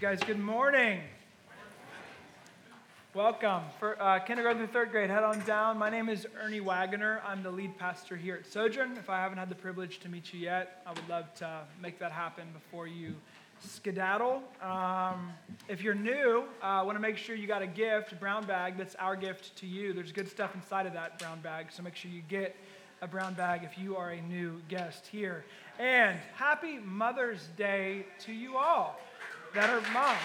guys, good morning. Welcome. For uh, kindergarten through third grade, head on down. My name is Ernie Wagoner. I'm the lead pastor here at Sojourn. If I haven't had the privilege to meet you yet, I would love to make that happen before you skedaddle. Um, if you're new, I uh, want to make sure you got a gift, a brown bag. That's our gift to you. There's good stuff inside of that brown bag, so make sure you get a brown bag if you are a new guest here. And happy Mother's Day to you all that are moms.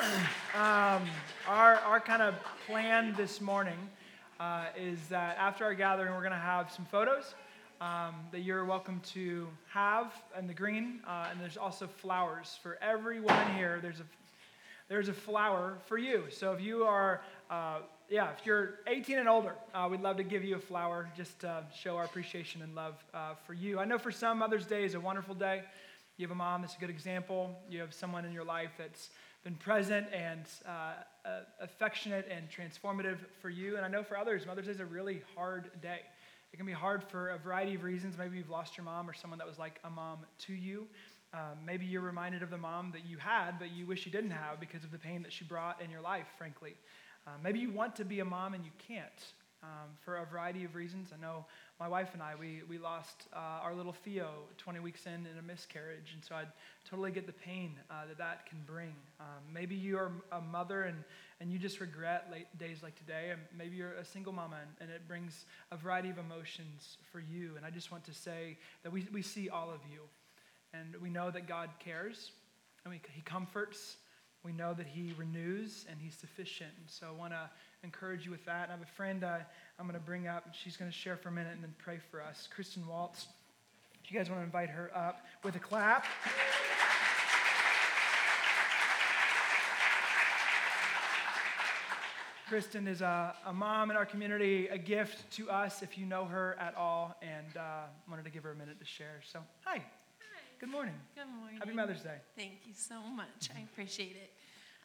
um, our our kind of plan this morning uh, is that after our gathering, we're going to have some photos um, that you're welcome to have in the green, uh, and there's also flowers for everyone here. There's a there's a flower for you. So if you are uh, yeah, if you're 18 and older, uh, we'd love to give you a flower just to show our appreciation and love uh, for you. I know for some, Mother's Day is a wonderful day. You have a mom that's a good example. You have someone in your life that's been present and uh, uh, affectionate and transformative for you. And I know for others, Mother's Day is a really hard day. It can be hard for a variety of reasons. Maybe you've lost your mom or someone that was like a mom to you. Um, maybe you're reminded of the mom that you had, but you wish you didn't have because of the pain that she brought in your life, frankly. Uh, maybe you want to be a mom and you can't um, for a variety of reasons. I know my wife and I, we, we lost uh, our little Theo 20 weeks in in a miscarriage, and so I totally get the pain uh, that that can bring. Um, maybe you're a mother and, and you just regret late days like today, and maybe you're a single mama and, and it brings a variety of emotions for you. And I just want to say that we, we see all of you, and we know that God cares, and we, He comforts. We know that He renews and He's sufficient. And so I want to encourage you with that. And I have a friend uh, I'm going to bring up, and she's going to share for a minute and then pray for us. Kristen Waltz. If you guys want to invite her up with a clap. Kristen is a, a, mom in our community, a gift to us if you know her at all, and uh, wanted to give her a minute to share. So, hi. Hi. Good morning. Good morning. Happy Mother's Day. Thank you so much. I appreciate it.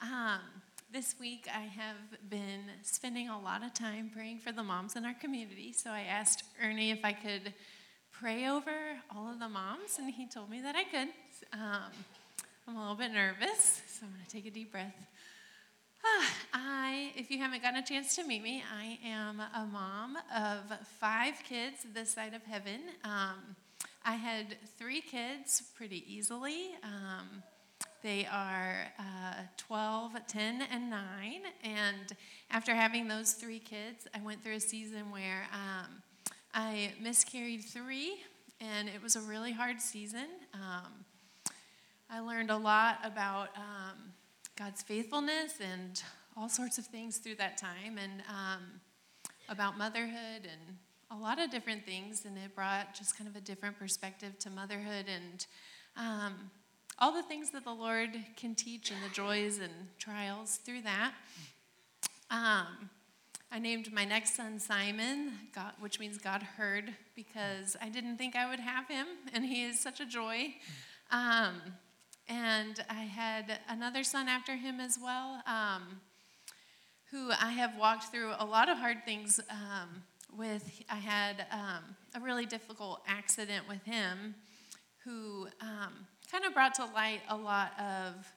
Um, this week I have been spending a lot of time praying for the moms in our community. So I asked Ernie if I could pray over all of the moms, and he told me that I could. Um, I'm a little bit nervous, so I'm going to take a deep breath. I, if you haven't gotten a chance to meet me, I am a mom of five kids this side of heaven. Um, I had three kids pretty easily. Um, they are uh, 12, 10, and 9. And after having those three kids, I went through a season where um, I miscarried three, and it was a really hard season. Um, I learned a lot about um, God's faithfulness and all sorts of things through that time, and um, about motherhood and a lot of different things. And it brought just kind of a different perspective to motherhood and um, all the things that the Lord can teach and the joys and trials through that. Um, I named my next son Simon, God, which means God heard, because I didn't think I would have him, and he is such a joy. Um, and I had another son after him as well, um, who I have walked through a lot of hard things um, with. I had um, a really difficult accident with him, who um, kind of brought to light a lot of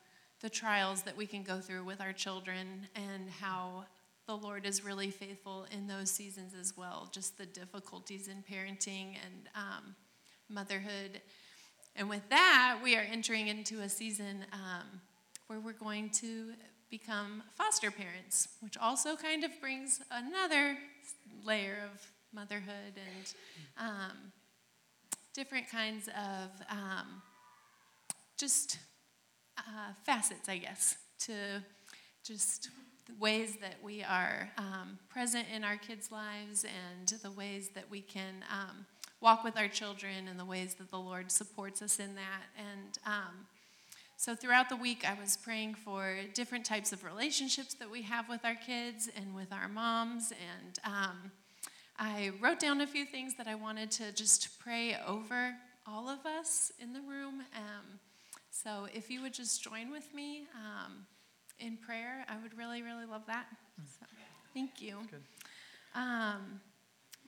the trials that we can go through with our children and how the Lord is really faithful in those seasons as well. Just the difficulties in parenting and um, motherhood. And with that, we are entering into a season um, where we're going to become foster parents, which also kind of brings another layer of motherhood and um, different kinds of um, just uh, facets, I guess, to just ways that we are um, present in our kids' lives and the ways that we can um, walk with our children and the ways that the Lord supports us in that. And um, so throughout the week, I was praying for different types of relationships that we have with our kids and with our moms. And um, I wrote down a few things that I wanted to just pray over all of us in the room. Um, so if you would just join with me um, in prayer, I would really, really love that. So, thank you. Um,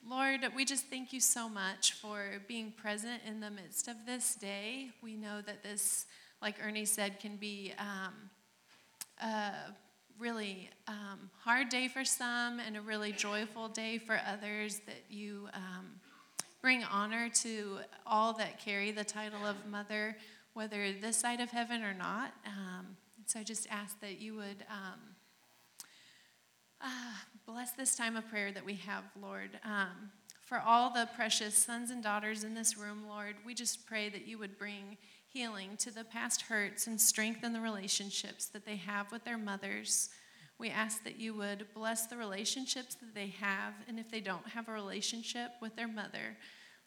Lord, we just thank you so much for being present in the midst of this day. We know that this like Ernie said, can be um, a really um, hard day for some and a really joyful day for others, that you um, bring honor to all that carry the title of mother, whether this side of heaven or not. Um, so I just ask that you would. Uh, bless this time of prayer that we have, Lord. Um, for all the precious sons and daughters in this room, Lord, we just pray that you would bring healing to the past hurts and strengthen the relationships that they have with their mothers. We ask that you would bless the relationships that they have, and if they don't have a relationship with their mother,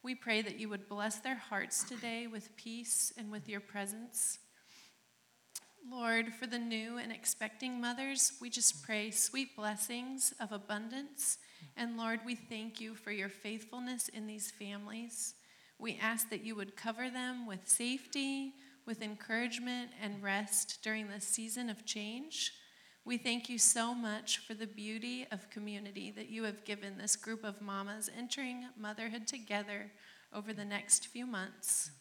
we pray that you would bless their hearts today with peace and with your presence. Lord, for the new and expecting mothers, we just pray sweet blessings of abundance. And Lord, we thank you for your faithfulness in these families. We ask that you would cover them with safety, with encouragement, and rest during this season of change. We thank you so much for the beauty of community that you have given this group of mamas entering motherhood together over the next few months.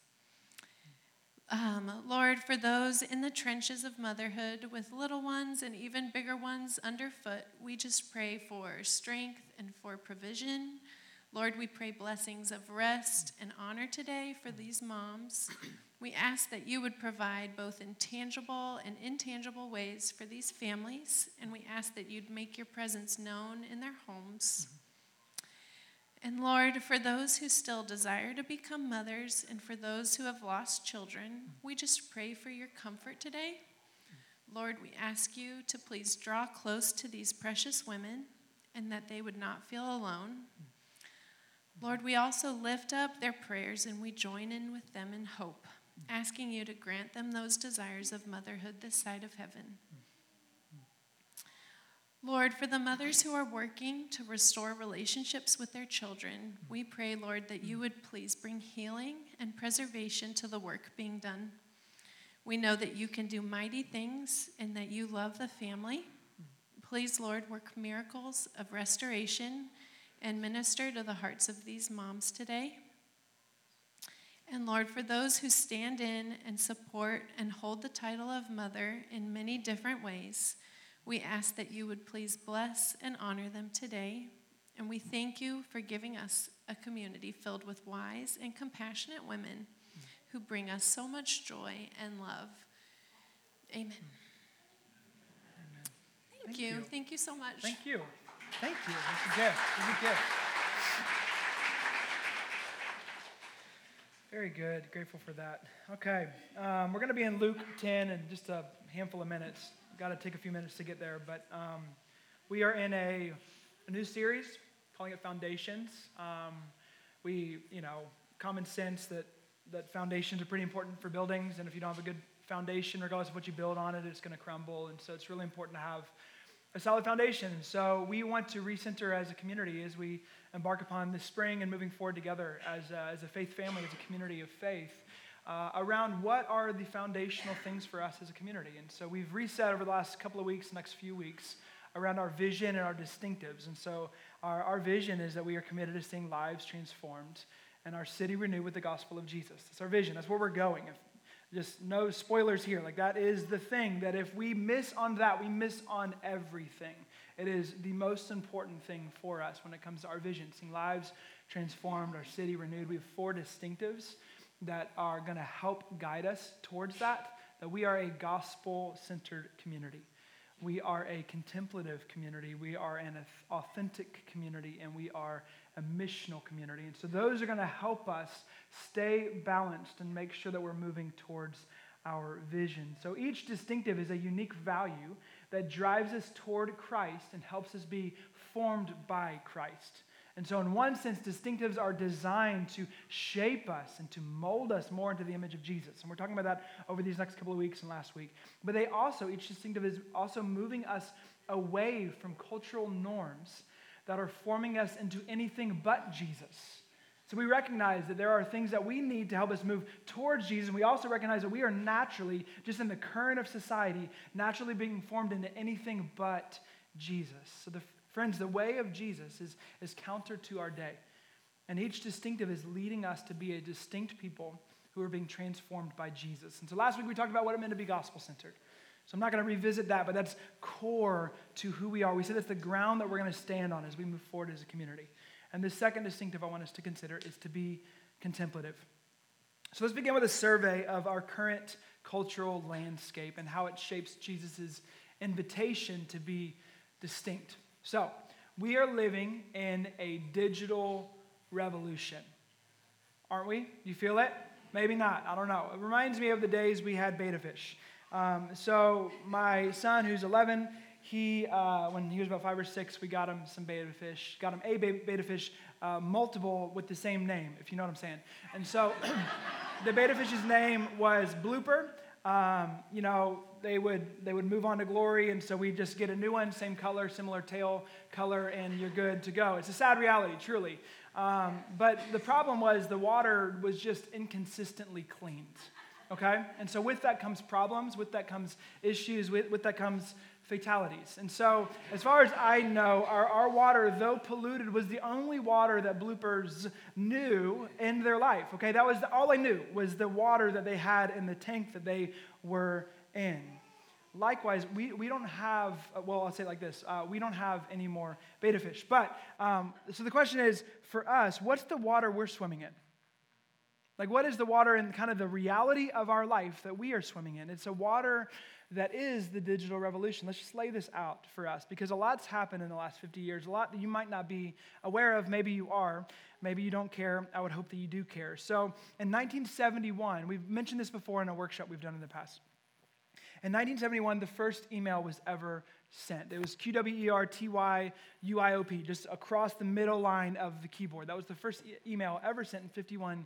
Um, Lord, for those in the trenches of motherhood with little ones and even bigger ones underfoot, we just pray for strength and for provision. Lord, we pray blessings of rest and honor today for these moms. We ask that you would provide both in tangible and intangible ways for these families, and we ask that you'd make your presence known in their homes. And Lord, for those who still desire to become mothers and for those who have lost children, we just pray for your comfort today. Lord, we ask you to please draw close to these precious women and that they would not feel alone. Lord, we also lift up their prayers and we join in with them in hope, asking you to grant them those desires of motherhood this side of heaven. Lord, for the mothers who are working to restore relationships with their children, we pray, Lord, that you would please bring healing and preservation to the work being done. We know that you can do mighty things and that you love the family. Please, Lord, work miracles of restoration and minister to the hearts of these moms today. And Lord, for those who stand in and support and hold the title of mother in many different ways, we ask that you would please bless and honor them today. And we thank you for giving us a community filled with wise and compassionate women who bring us so much joy and love. Amen. Amen. Thank, Thank you. you. Thank you so much. Thank you. Thank you. That's a gift. That's a gift. Very good. Grateful for that. Okay. Um, we're going to be in Luke 10 in just a handful of minutes got to take a few minutes to get there, but um, we are in a, a, new series calling it Foundations. Um, we, you know, common sense that, that foundations are pretty important for buildings, and if you don't have a good foundation, regardless of what you build on it, it's going to crumble. And so it's really important to have a solid foundation. So we want to recenter as a community as we embark upon this spring and moving forward together as a, as a faith family, as a community of faith uh, around what are the foundational things for us as a community. And so we've reset over the last couple of weeks, next few weeks, around our vision and our distinctives. And so our, our vision is that we are committed to seeing lives transformed and our city renewed with the gospel of Jesus. That's our vision. That's where we're going. If, just no spoilers here. Like that is the thing that if we miss on that, we miss on everything. It is the most important thing for us when it comes to our vision, seeing lives transformed, our city renewed. We have four distinctives that are going to help guide us towards that, that we are a gospel centered community. We are a contemplative community. We are an authentic community, and we are a missional community. And so, those are going to help us stay balanced and make sure that we're moving towards our vision. So, each distinctive is a unique value that drives us toward Christ and helps us be formed by Christ. And so, in one sense, distinctives are designed to shape us and to mold us more into the image of Jesus. And we're talking about that over these next couple of weeks and last week. But they also, each distinctive is also moving us away from cultural norms that are forming us into anything but Jesus. So we recognize that there are things that we need to help us move towards Jesus. And we also recognize that we are naturally, just in the current of society, naturally being formed into anything but Jesus. So the Friends, the way of Jesus is, is counter to our day. And each distinctive is leading us to be a distinct people who are being transformed by Jesus. And so last week we talked about what it meant to be gospel centered. So I'm not going to revisit that, but that's core to who we are. We said that's the ground that we're going to stand on as we move forward as a community. And the second distinctive I want us to consider is to be contemplative. So let's begin with a survey of our current cultural landscape and how it shapes Jesus' invitation to be distinct. So, we are living in a digital revolution. Aren't we? You feel it? Maybe not. I don't know. It reminds me of the days we had betta fish. Um, so, my son, who's 11, he, uh, when he was about five or six, we got him some betta fish, got him a betta fish, uh, multiple with the same name, if you know what I'm saying. And so the betta fish's name was Blooper. Um, you know, they would they would move on to glory, and so we just get a new one, same color, similar tail color, and you're good to go. It's a sad reality, truly. Um, but the problem was the water was just inconsistently cleaned. Okay, and so with that comes problems, with that comes issues, with, with that comes fatalities. And so, as far as I know, our, our water, though polluted, was the only water that bloopers knew in their life. Okay, that was the, all I knew was the water that they had in the tank that they were in. Likewise, we, we don't have, well, I'll say it like this uh, we don't have any more betta fish. But, um, so the question is for us, what's the water we're swimming in? Like, what is the water in kind of the reality of our life that we are swimming in? It's a water that is the digital revolution. Let's just lay this out for us because a lot's happened in the last 50 years, a lot that you might not be aware of. Maybe you are. Maybe you don't care. I would hope that you do care. So in 1971, we've mentioned this before in a workshop we've done in the past. In 1971, the first email was ever sent. It was Q W E R T Y U I O P, just across the middle line of the keyboard. That was the first e- email ever sent in 51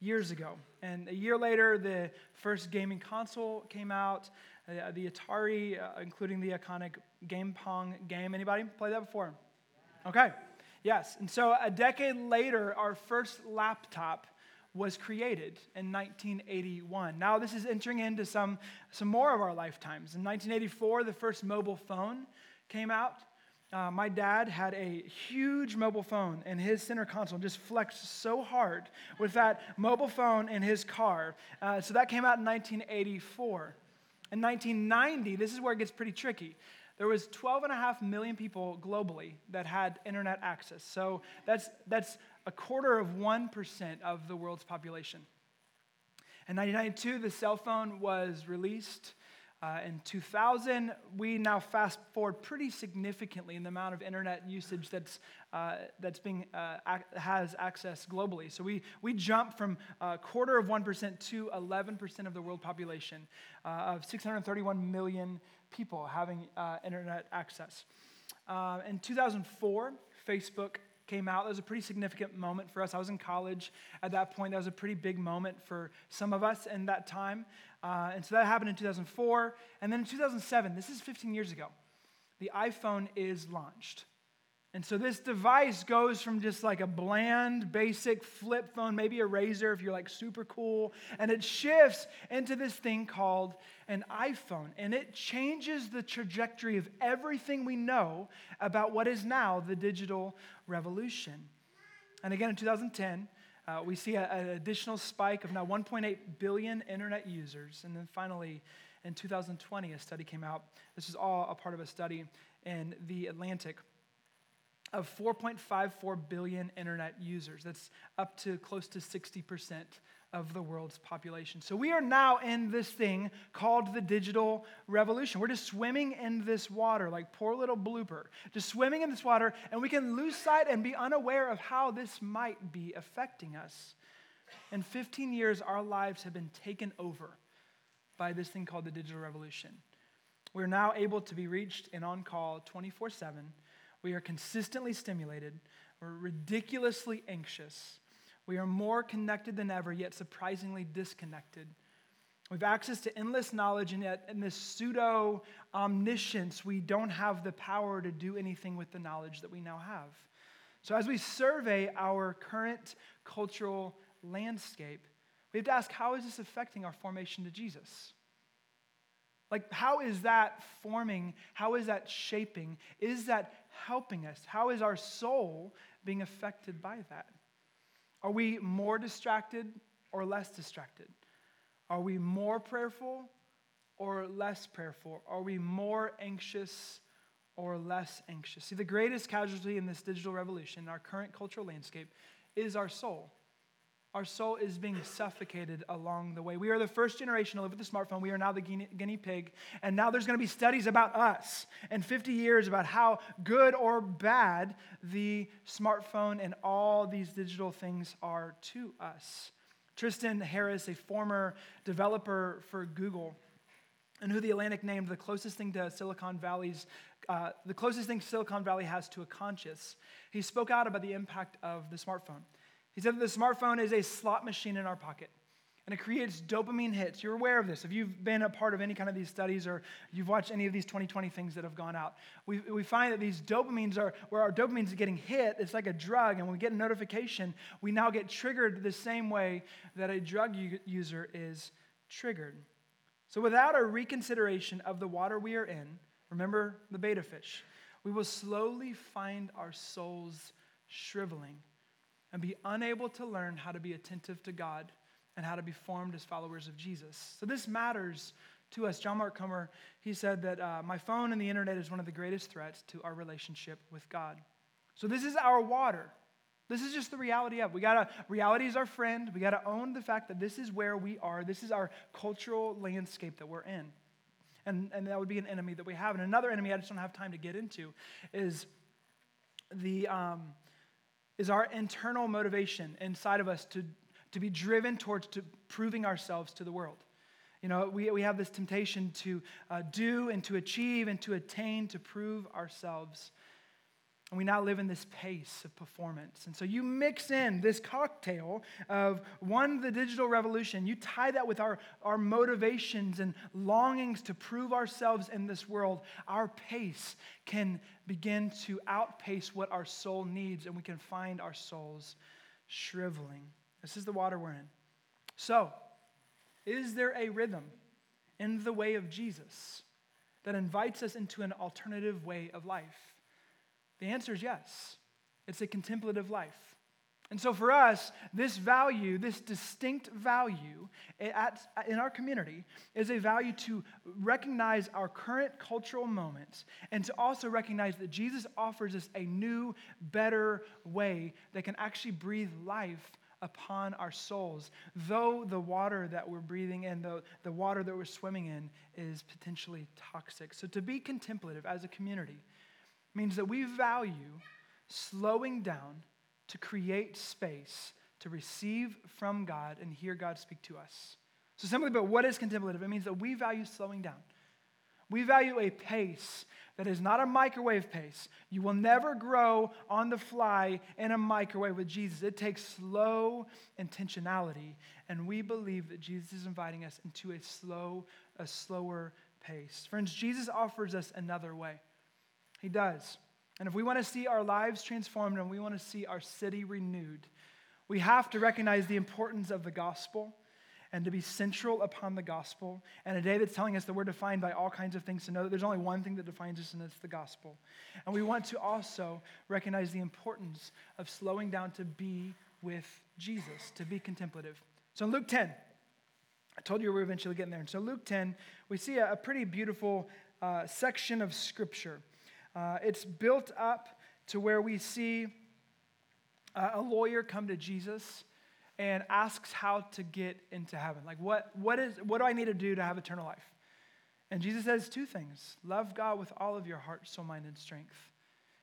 years ago. And a year later, the first gaming console came out. Uh, the Atari, uh, including the iconic Game Pong game. Anybody play that before? Okay, yes. And so a decade later, our first laptop was created in 1981. Now this is entering into some, some more of our lifetimes. In 1984, the first mobile phone came out. Uh, my dad had a huge mobile phone in his center console just flexed so hard with that mobile phone in his car. Uh, so that came out in 1984. In 1990, this is where it gets pretty tricky. There was 12.5 million people globally that had internet access. So that's, that's a quarter of 1% of the world's population. In 1992, the cell phone was released. Uh, in 2000, we now fast forward pretty significantly in the amount of internet usage that's, uh, that's being, uh, ac- has access globally. So we, we jump from a quarter of 1% to 11% of the world population uh, of 631 million people having uh, internet access. Uh, in 2004, Facebook came out. That was a pretty significant moment for us. I was in college at that point. That was a pretty big moment for some of us in that time. Uh, and so that happened in 2004. And then in 2007, this is 15 years ago, the iPhone is launched. And so this device goes from just like a bland, basic flip phone, maybe a Razr if you're like super cool, and it shifts into this thing called an iPhone. And it changes the trajectory of everything we know about what is now the digital revolution. And again, in 2010, uh, we see a, an additional spike of now 1.8 billion internet users. And then finally, in 2020, a study came out. This is all a part of a study in The Atlantic of 4.54 billion internet users. That's up to close to 60% of the world's population. So we are now in this thing called the digital revolution. We're just swimming in this water, like poor little blooper, just swimming in this water, and we can lose sight and be unaware of how this might be affecting us. In 15 years, our lives have been taken over by this thing called the digital revolution. We're now able to be reached and on call 24 7 we are consistently stimulated. We're ridiculously anxious. We are more connected than ever, yet surprisingly disconnected. We have access to endless knowledge, and yet in this pseudo omniscience, we don't have the power to do anything with the knowledge that we now have. So, as we survey our current cultural landscape, we have to ask how is this affecting our formation to Jesus? Like, how is that forming? How is that shaping? Is that helping us? How is our soul being affected by that? Are we more distracted or less distracted? Are we more prayerful or less prayerful? Are we more anxious or less anxious? See, the greatest casualty in this digital revolution, in our current cultural landscape, is our soul. Our soul is being suffocated along the way. We are the first generation to live with a smartphone. We are now the guinea, guinea pig. And now there's going to be studies about us in 50 years about how good or bad the smartphone and all these digital things are to us. Tristan Harris, a former developer for Google, and who the Atlantic named the closest thing to Silicon Valley's, uh, the closest thing Silicon Valley has to a conscience, he spoke out about the impact of the smartphone. He said that the smartphone is a slot machine in our pocket and it creates dopamine hits. You're aware of this. If you've been a part of any kind of these studies or you've watched any of these 2020 things that have gone out, we, we find that these dopamines are where our dopamines are getting hit. It's like a drug. And when we get a notification, we now get triggered the same way that a drug user is triggered. So without a reconsideration of the water we are in, remember the betta fish, we will slowly find our souls shriveling and be unable to learn how to be attentive to God and how to be formed as followers of Jesus. So this matters to us. John Mark Comer, he said that uh, my phone and the internet is one of the greatest threats to our relationship with God. So this is our water. This is just the reality of. It. We gotta reality is our friend. We gotta own the fact that this is where we are. This is our cultural landscape that we're in. And, and that would be an enemy that we have. And another enemy I just don't have time to get into is the um, is our internal motivation inside of us to, to be driven towards to proving ourselves to the world. You know, we, we have this temptation to uh, do and to achieve and to attain, to prove ourselves. And we now live in this pace of performance. And so you mix in this cocktail of one, the digital revolution, you tie that with our, our motivations and longings to prove ourselves in this world. Our pace can begin to outpace what our soul needs, and we can find our souls shriveling. This is the water we're in. So, is there a rhythm in the way of Jesus that invites us into an alternative way of life? The answer is yes. It's a contemplative life. And so, for us, this value, this distinct value eh, at, in our community, is a value to recognize our current cultural moments and to also recognize that Jesus offers us a new, better way that can actually breathe life upon our souls, though the water that we're breathing in, the, the water that we're swimming in, is potentially toxic. So, to be contemplative as a community, means that we value slowing down to create space to receive from God and hear God speak to us. So, simply, but what is contemplative? It means that we value slowing down. We value a pace that is not a microwave pace. You will never grow on the fly in a microwave with Jesus. It takes slow intentionality, and we believe that Jesus is inviting us into a slow, a slower pace. Friends, Jesus offers us another way. He does. And if we want to see our lives transformed and we want to see our city renewed, we have to recognize the importance of the gospel and to be central upon the gospel. And a day that's telling us that we're defined by all kinds of things to know that there's only one thing that defines us, and it's the gospel. And we want to also recognize the importance of slowing down to be with Jesus, to be contemplative. So in Luke 10, I told you we are eventually getting there. And so Luke 10, we see a, a pretty beautiful uh, section of scripture. Uh, it's built up to where we see uh, a lawyer come to Jesus and asks how to get into heaven. Like, what, what, is, what do I need to do to have eternal life? And Jesus says two things love God with all of your heart, soul, mind, and strength.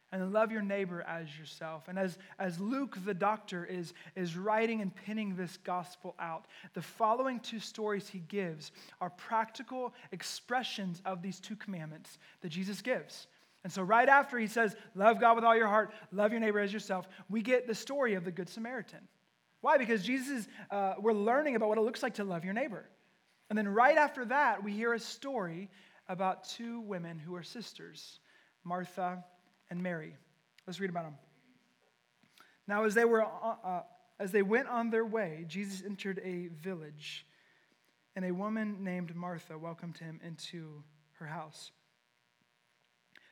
And love your neighbor as yourself. And as, as Luke, the doctor, is, is writing and pinning this gospel out, the following two stories he gives are practical expressions of these two commandments that Jesus gives. And so, right after he says, Love God with all your heart, love your neighbor as yourself, we get the story of the Good Samaritan. Why? Because Jesus uh, we're learning about what it looks like to love your neighbor. And then, right after that, we hear a story about two women who are sisters, Martha and Mary. Let's read about them. Now, as they, were, uh, uh, as they went on their way, Jesus entered a village, and a woman named Martha welcomed him into her house.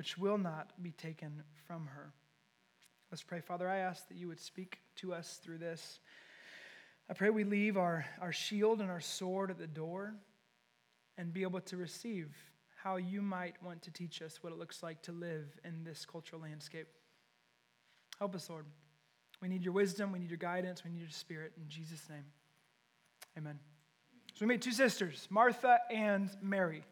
which will not be taken from her. Let's pray. Father, I ask that you would speak to us through this. I pray we leave our, our shield and our sword at the door and be able to receive how you might want to teach us what it looks like to live in this cultural landscape. Help us, Lord. We need your wisdom, we need your guidance, we need your spirit. In Jesus' name, amen. So we meet two sisters, Martha and Mary.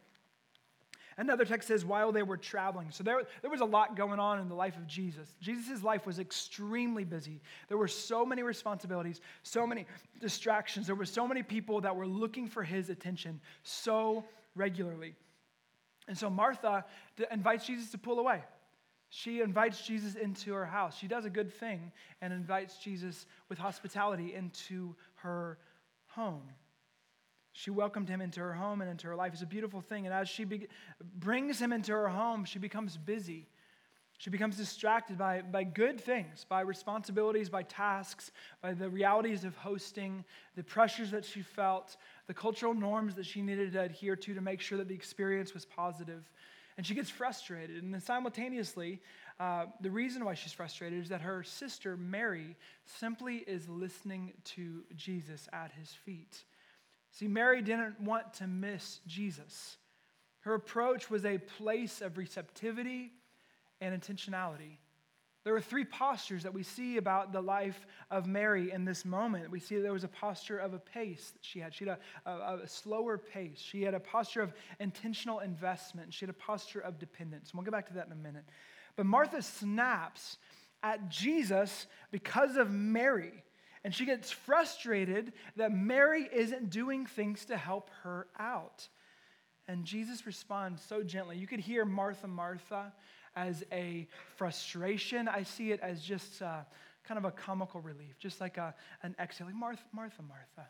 Another text says, while they were traveling. So there, there was a lot going on in the life of Jesus. Jesus' life was extremely busy. There were so many responsibilities, so many distractions. There were so many people that were looking for his attention so regularly. And so Martha invites Jesus to pull away. She invites Jesus into her house. She does a good thing and invites Jesus with hospitality into her home. She welcomed him into her home and into her life. It's a beautiful thing. And as she be- brings him into her home, she becomes busy. She becomes distracted by, by good things, by responsibilities, by tasks, by the realities of hosting, the pressures that she felt, the cultural norms that she needed to adhere to to make sure that the experience was positive. And she gets frustrated. And then simultaneously, uh, the reason why she's frustrated is that her sister, Mary, simply is listening to Jesus at his feet. See, Mary didn't want to miss Jesus. Her approach was a place of receptivity and intentionality. There were three postures that we see about the life of Mary in this moment. We see that there was a posture of a pace that she had. She had a, a, a, slower pace. She had a posture of intentional investment. She had a posture of dependence. And we'll get back to that in a minute. But Martha snaps at Jesus because of Mary. And she gets frustrated that Mary isn't doing things to help her out. And Jesus responds so gently. You could hear Martha, Martha as a frustration. I see it as just uh, kind of a comical relief, just like a, an exhale, like Martha, Martha, Martha,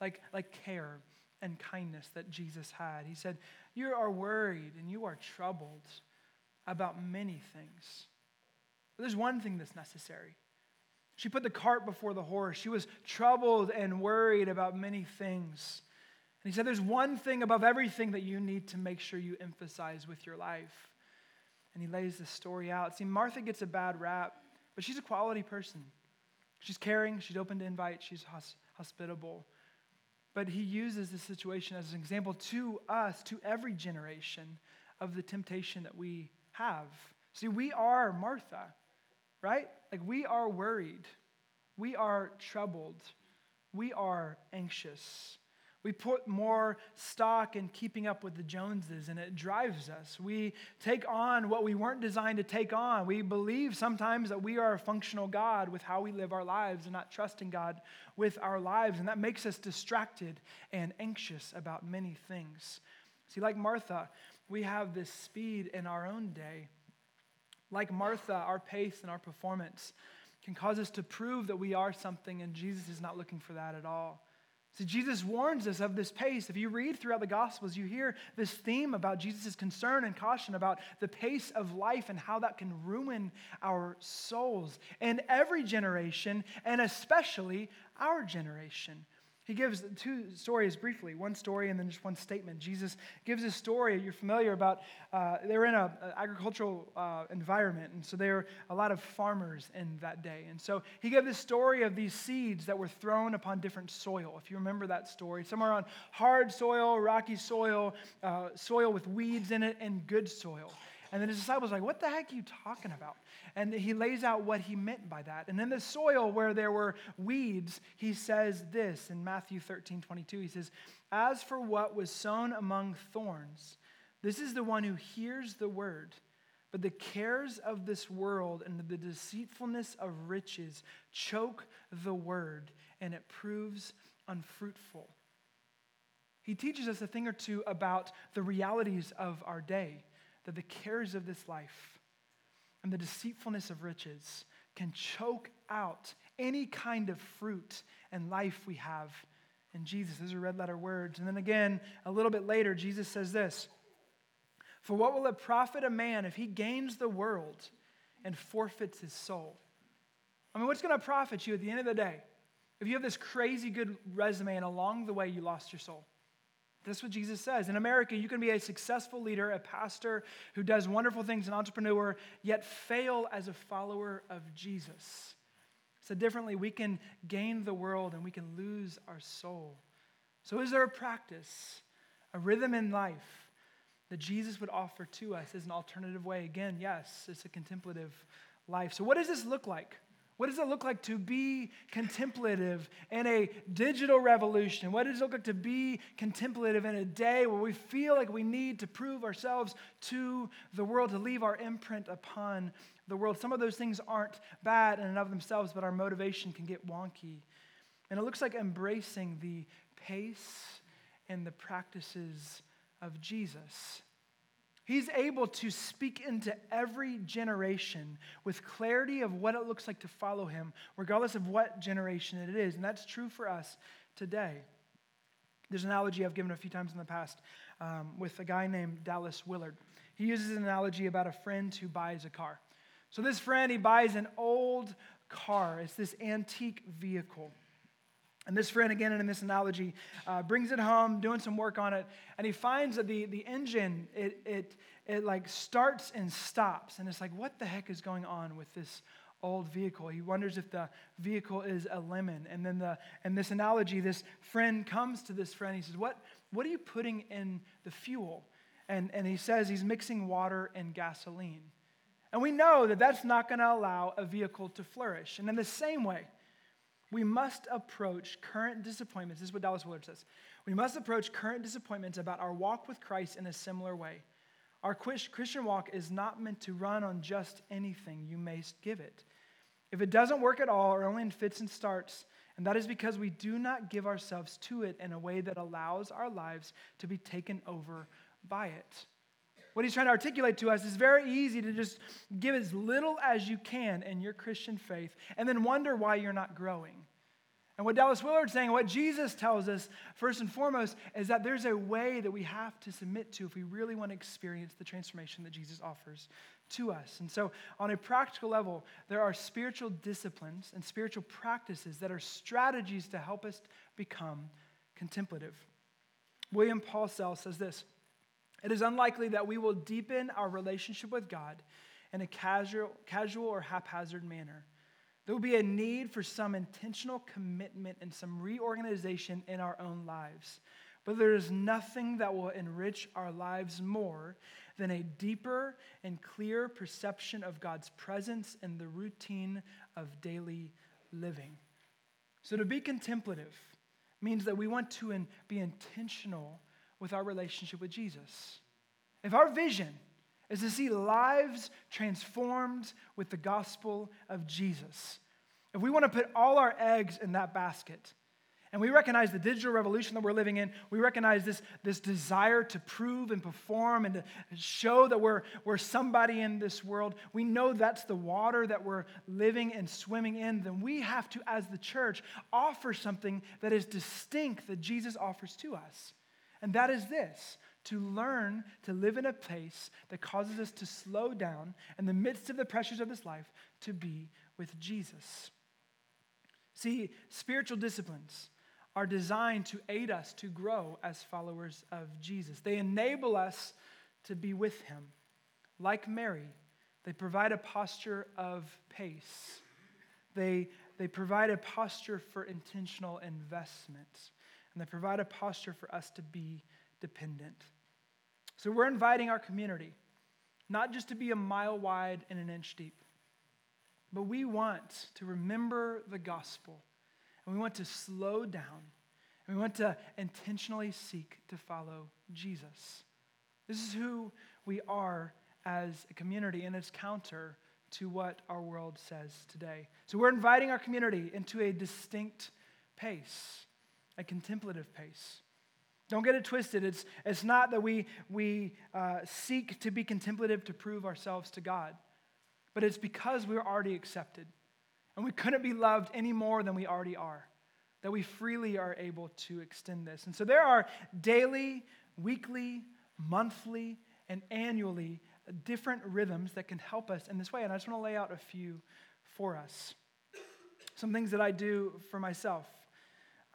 like, like care and kindness that Jesus had. He said, You are worried and you are troubled about many things. But there's one thing that's necessary she put the cart before the horse. She was troubled and worried about many things. And he said, There's one thing above everything that you need to make sure you emphasize with your life. And he lays the story out. See, Martha gets a bad rap, but she's a quality person. She's caring, she's open to invite, she's hospitable. But he uses this situation as an example to us, to every generation, of the temptation that we have. See, we are Martha right? Like we are worried, we are troubled, we are anxious. We put more stock in keeping up with the Joneses, and it drives us. We take on what we weren't designed to take on. We believe sometimes that we are a functional God with how we live our lives and not trusting God with our lives, and that makes us distracted and anxious about many things. See, like Martha, we have this speed in our own day like Martha, our pace and our performance can cause us to prove that we are something, and Jesus is not looking for that at all. So Jesus warns us of this pace. If you read throughout the Gospels, you hear this theme about Jesus' concern and caution about the pace of life and how that can ruin our souls. in every generation, and especially our generation. He gives two stories briefly, one story and then just one statement. Jesus gives a story, you're familiar about, uh, they were in an agricultural uh, environment, and so there were a lot of farmers in that day. And so he gave this story of these seeds that were thrown upon different soil, if you remember that story. Somewhere on hard soil, rocky soil, uh, soil with weeds in it, and good soil. And then his disciples are like, What the heck are you talking about? And he lays out what he meant by that. And in the soil where there were weeds, he says this in Matthew 13 22. He says, As for what was sown among thorns, this is the one who hears the word. But the cares of this world and the deceitfulness of riches choke the word, and it proves unfruitful. He teaches us a thing or two about the realities of our day, that the cares of this life, and the deceitfulness of riches can choke out any kind of fruit and life we have in Jesus. Those are red letter words. And then again, a little bit later, Jesus says this For what will it profit a man if he gains the world and forfeits his soul? I mean, what's going to profit you at the end of the day if you have this crazy good resume and along the way you lost your soul? That's what Jesus says. In America, you can be a successful leader, a pastor who does wonderful things, an entrepreneur, yet fail as a follower of Jesus. So, differently, we can gain the world and we can lose our soul. So, is there a practice, a rhythm in life that Jesus would offer to us as an alternative way? Again, yes, it's a contemplative life. So, what does this look like? What does it look like to be contemplative in a digital revolution? What does it look like to be contemplative in a day where we feel like we need to prove ourselves to the world, to leave our imprint upon the world? Some of those things aren't bad in and of themselves, but our motivation can get wonky. And it looks like embracing the pace and the practices of Jesus. He's able to speak into every generation with clarity of what it looks like to follow him, regardless of what generation it is. And that's true for us today. There's an analogy I've given a few times in the past um, with a guy named Dallas Willard. He uses an analogy about a friend who buys a car. So, this friend, he buys an old car, it's this antique vehicle. And this friend, again, in this analogy, uh, brings it home, doing some work on it, and he finds that the, the engine, it, it, it like starts and stops. And it's like, what the heck is going on with this old vehicle? He wonders if the vehicle is a lemon. And then the, in this analogy, this friend comes to this friend. He says, what, what are you putting in the fuel? And, and he says he's mixing water and gasoline. And we know that that's not going to allow a vehicle to flourish. And in the same way, we must approach current disappointments. This is what Dallas Willard says. We must approach current disappointments about our walk with Christ in a similar way. Our Christian walk is not meant to run on just anything you may give it. If it doesn't work at all or only in fits and starts, and that is because we do not give ourselves to it in a way that allows our lives to be taken over by it. What he's trying to articulate to us is very easy to just give as little as you can in your Christian faith and then wonder why you're not growing. And what Dallas Willard's saying, what Jesus tells us, first and foremost, is that there's a way that we have to submit to if we really want to experience the transformation that Jesus offers to us. And so, on a practical level, there are spiritual disciplines and spiritual practices that are strategies to help us become contemplative. William Paulsell says this it is unlikely that we will deepen our relationship with God in a casual, casual or haphazard manner. There will be a need for some intentional commitment and some reorganization in our own lives. But there is nothing that will enrich our lives more than a deeper and clear perception of God's presence in the routine of daily living. So, to be contemplative means that we want to be intentional with our relationship with Jesus. If our vision is to see lives transformed with the gospel of Jesus, if we want to put all our eggs in that basket, and we recognize the digital revolution that we're living in. We recognize this, this desire to prove and perform and to show that we're, we're somebody in this world. We know that's the water that we're living and swimming in. Then we have to, as the church, offer something that is distinct that Jesus offers to us. And that is this to learn to live in a place that causes us to slow down in the midst of the pressures of this life to be with Jesus. See, spiritual disciplines are designed to aid us to grow as followers of Jesus. They enable us to be with Him. Like Mary, they provide a posture of pace. They, they provide a posture for intentional investment and they provide a posture for us to be dependent. So we're inviting our community not just to be a mile wide and an inch deep, but we want to remember the gospel and we want to slow down and we want to intentionally seek to follow Jesus. This is who we are as a community, and it's counter to what our world says today. So we're inviting our community into a distinct pace a contemplative pace. Don't get it twisted. It's, it's not that we, we uh, seek to be contemplative to prove ourselves to God, but it's because we're already accepted. And we couldn't be loved any more than we already are. that we freely are able to extend this. And so there are daily, weekly, monthly, and annually different rhythms that can help us in this way. And I just want to lay out a few for us. Some things that I do for myself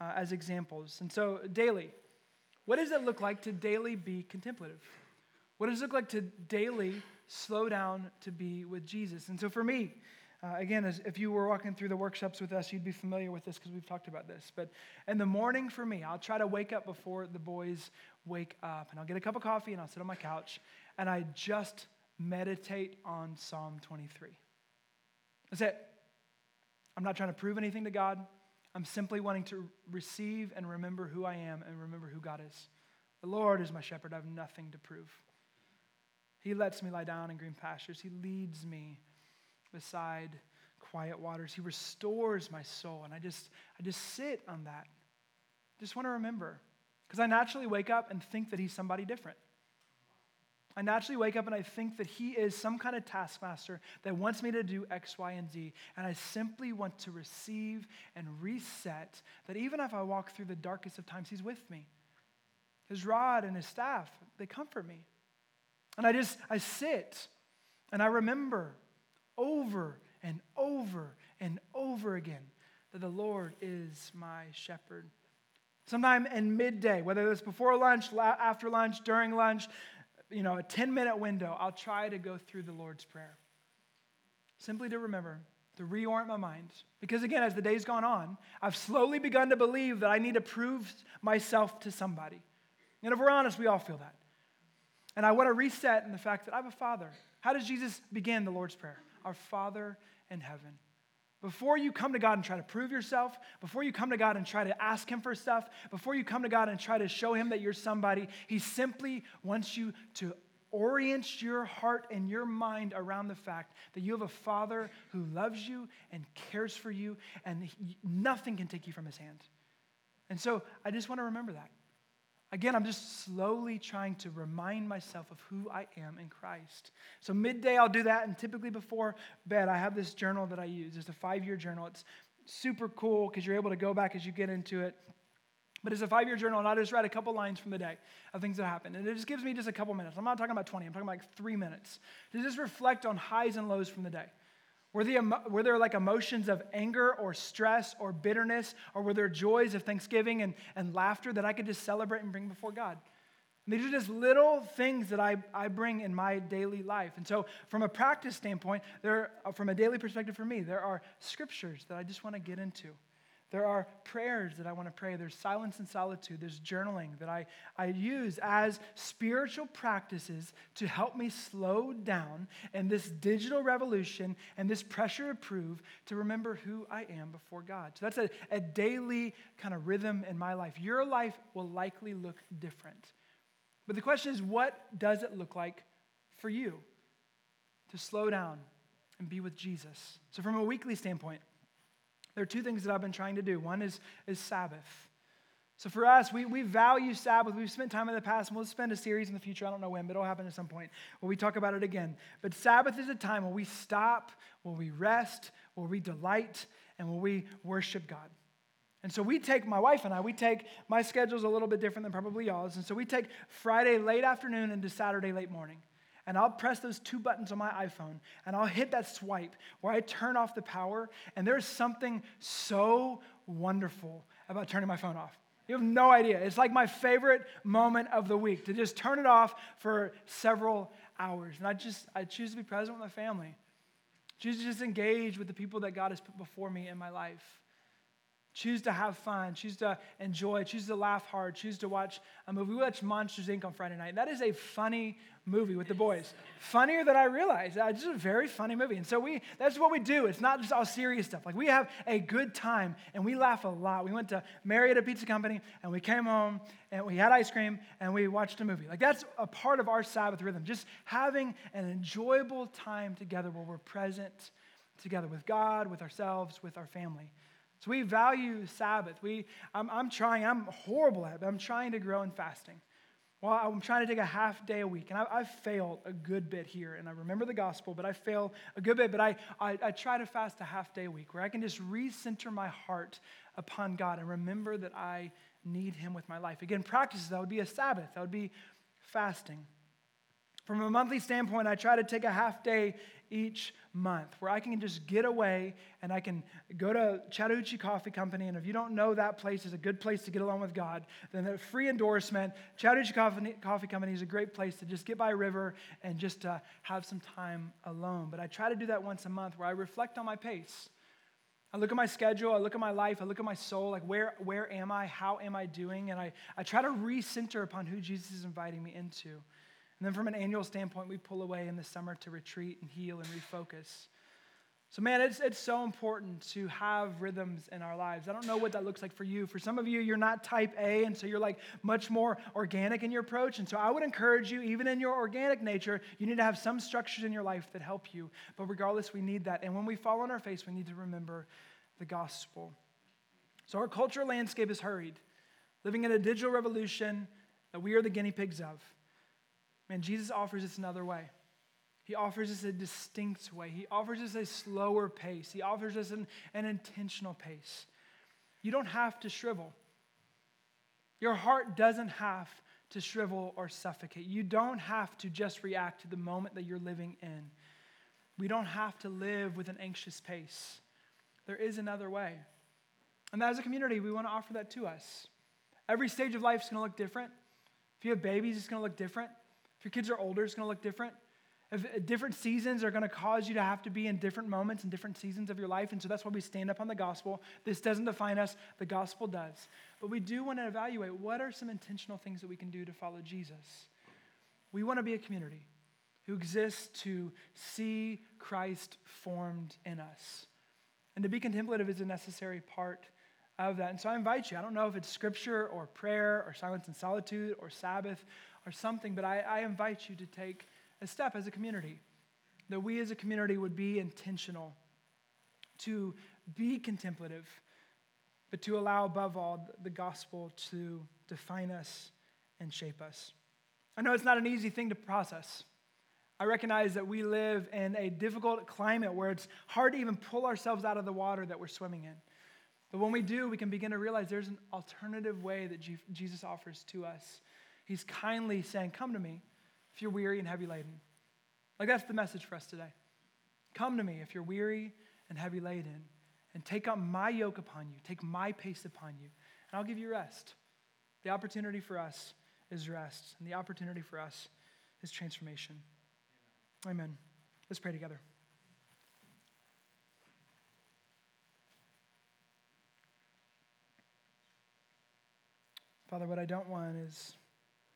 uh, as examples. And so, daily, what does it look like to daily be contemplative? What does it look like to daily slow down to be with Jesus? And so, for me, uh, again, as if you were walking through the workshops with us, you'd be familiar with this because we've talked about this. But in the morning for me, I'll try to wake up before the boys wake up, and I'll get a cup of coffee and I'll sit on my couch and I just meditate on Psalm 23. That's it. I'm not trying to prove anything to God. I'm simply wanting to receive and remember who I am and remember who God is. The Lord is my shepherd. I have nothing to prove. He lets me lie down in green pastures. He leads me beside quiet waters. He restores my soul. And I just, I just sit on that. Just want to remember. Because I naturally wake up and think that he's somebody different. I naturally wake up and I think that he is some kind of taskmaster that wants me to do X, Y, and Z. And I simply want to receive and reset that even if I walk through the darkest of times, he's with me. His rod and his staff, they comfort me. And I just, I sit and I remember over and over and over again that the Lord is my shepherd. Sometime in midday, whether it's before lunch, after lunch, during lunch, you know, a 10 minute window, I'll try to go through the Lord's Prayer. Simply to remember, to reorient my mind. Because again, as the day's gone on, I've slowly begun to believe that I need to prove myself to somebody. And if we're honest, we all feel that. And I want to reset in the fact that I have a father. How does Jesus begin the Lord's Prayer? Our Father in heaven. Before you come to God and try to prove yourself, before you come to God and try to ask Him for stuff, before you come to God and try to show Him that you're somebody, He simply wants you to orient your heart and your mind around the fact that you have a Father who loves you and cares for you, and nothing can take you from His hand. And so I just want to remember that. Again, I'm just slowly trying to remind myself of who I am in Christ. So, midday, I'll do that. And typically before bed, I have this journal that I use. It's a five year journal. It's super cool because you're able to go back as you get into it. But it's a five year journal, and I just write a couple lines from the day of things that happened. And it just gives me just a couple minutes. I'm not talking about 20, I'm talking about like three minutes to just reflect on highs and lows from the day. Were, the, were there like emotions of anger or stress or bitterness, or were there joys of thanksgiving and, and laughter that I could just celebrate and bring before God? And these are just little things that I, I bring in my daily life. And so, from a practice standpoint, there, from a daily perspective for me, there are scriptures that I just want to get into. There are prayers that I want to pray. There's silence and solitude. There's journaling that I, I use as spiritual practices to help me slow down in this digital revolution and this pressure to prove to remember who I am before God. So that's a, a daily kind of rhythm in my life. Your life will likely look different. But the question is, what does it look like for you to slow down and be with Jesus? So, from a weekly standpoint, there are two things that I've been trying to do. One is, is Sabbath. So for us, we, we value Sabbath. We've spent time in the past, and we'll spend a series in the future. I don't know when, but it'll happen at some point where we talk about it again. But Sabbath is a time where we stop, where we rest, where we delight, and where we worship God. And so we take, my wife and I, we take, my schedule's a little bit different than probably y'all's. And so we take Friday late afternoon into Saturday late morning and I'll press those two buttons on my iPhone and I'll hit that swipe where I turn off the power. And there's something so wonderful about turning my phone off. You have no idea. It's like my favorite moment of the week to just turn it off for several hours. And I just, I choose to be present with my family. Choose to just engage with the people that God has put before me in my life. Choose to have fun. Choose to enjoy. Choose to laugh hard. Choose to watch a movie. We watched Monsters Inc. on Friday night. That is a funny movie with the boys. Funnier than I realized. It's just a very funny movie. And so we that's what we do. It's not just all serious stuff. Like we have a good time and we laugh a lot. We went to Marietta Pizza Company and we came home and we had ice cream and we watched a movie. Like that's a part of our Sabbath rhythm. Just having an enjoyable time together where we're present together with God, with ourselves, with our family. So we value Sabbath. We, I'm, I'm trying, I'm horrible at it, but I'm trying to grow in fasting. well, I'm trying to take a half day a week, and I, I've failed a good bit here, and I remember the gospel, but I fail a good bit. But I, I, I try to fast a half day a week where I can just recenter my heart upon God and remember that I need Him with my life. Again, practices, that would be a Sabbath, that would be fasting. From a monthly standpoint, I try to take a half day each month where I can just get away and I can go to Chattahoochee Coffee Company. And if you don't know that place is a good place to get along with God, then a free endorsement. Chattahoochee Coffee, Coffee Company is a great place to just get by a river and just uh, have some time alone. But I try to do that once a month where I reflect on my pace. I look at my schedule, I look at my life, I look at my soul, like where, where am I, how am I doing? And I, I try to recenter upon who Jesus is inviting me into. And then from an annual standpoint, we pull away in the summer to retreat and heal and refocus. So, man, it's, it's so important to have rhythms in our lives. I don't know what that looks like for you. For some of you, you're not type A, and so you're like much more organic in your approach. And so I would encourage you, even in your organic nature, you need to have some structures in your life that help you. But regardless, we need that. And when we fall on our face, we need to remember the gospel. So our cultural landscape is hurried, living in a digital revolution that we are the guinea pigs of. Man, Jesus offers us another way. He offers us a distinct way. He offers us a slower pace. He offers us an, an intentional pace. You don't have to shrivel. Your heart doesn't have to shrivel or suffocate. You don't have to just react to the moment that you're living in. We don't have to live with an anxious pace. There is another way. And as a community, we want to offer that to us. Every stage of life is going to look different. If you have babies, it's going to look different. If your kids are older, it's going to look different. If uh, different seasons are going to cause you to have to be in different moments and different seasons of your life. And so that's why we stand up on the gospel. This doesn't define us, the gospel does. But we do want to evaluate what are some intentional things that we can do to follow Jesus. We want to be a community who exists to see Christ formed in us. And to be contemplative is a necessary part of that. And so I invite you, I don't know if it's scripture or prayer or silence and solitude or Sabbath or something, but I, I invite you to take a step as a community. That we as a community would be intentional to be contemplative, but to allow above all the gospel to define us and shape us. I know it's not an easy thing to process. I recognize that we live in a difficult climate where it's hard to even pull ourselves out of the water that we're swimming in. But when we do, we can begin to realize there's an alternative way that Jesus offers to us He's kindly saying, Come to me if you're weary and heavy laden. Like that's the message for us today. Come to me if you're weary and heavy laden, and take up my yoke upon you, take my pace upon you, and I'll give you rest. The opportunity for us is rest, and the opportunity for us is transformation. Amen. Let's pray together. Father, what I don't want is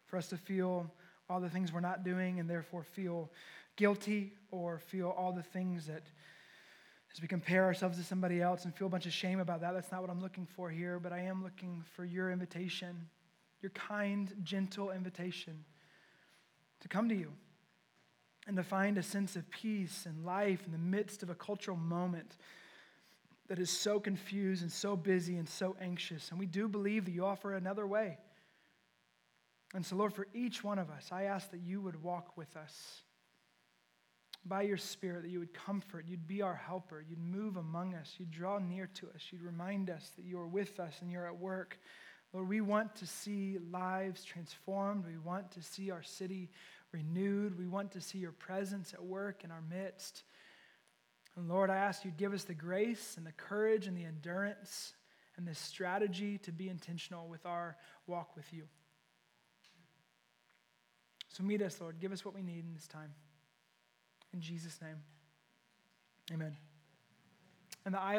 for us to feel all the things we're not doing and therefore feel guilty or feel all the things that as we compare ourselves to somebody else and feel a bunch of shame about that. That's not what I'm looking for here, but I am looking for your invitation, your kind, gentle invitation to come to you and to find a sense of peace and life in the midst of a cultural moment that is so confused and so busy and so anxious. And we do believe that you offer another way. And so, Lord, for each one of us, I ask that you would walk with us by your Spirit, that you would comfort, you'd be our helper, you'd move among us, you'd draw near to us, you'd remind us that you are with us and you're at work. Lord, we want to see lives transformed. We want to see our city renewed. We want to see your presence at work in our midst. And Lord, I ask you give us the grace and the courage and the endurance and the strategy to be intentional with our walk with you. So meet us, Lord. Give us what we need in this time. In Jesus' name, amen. And the aisle.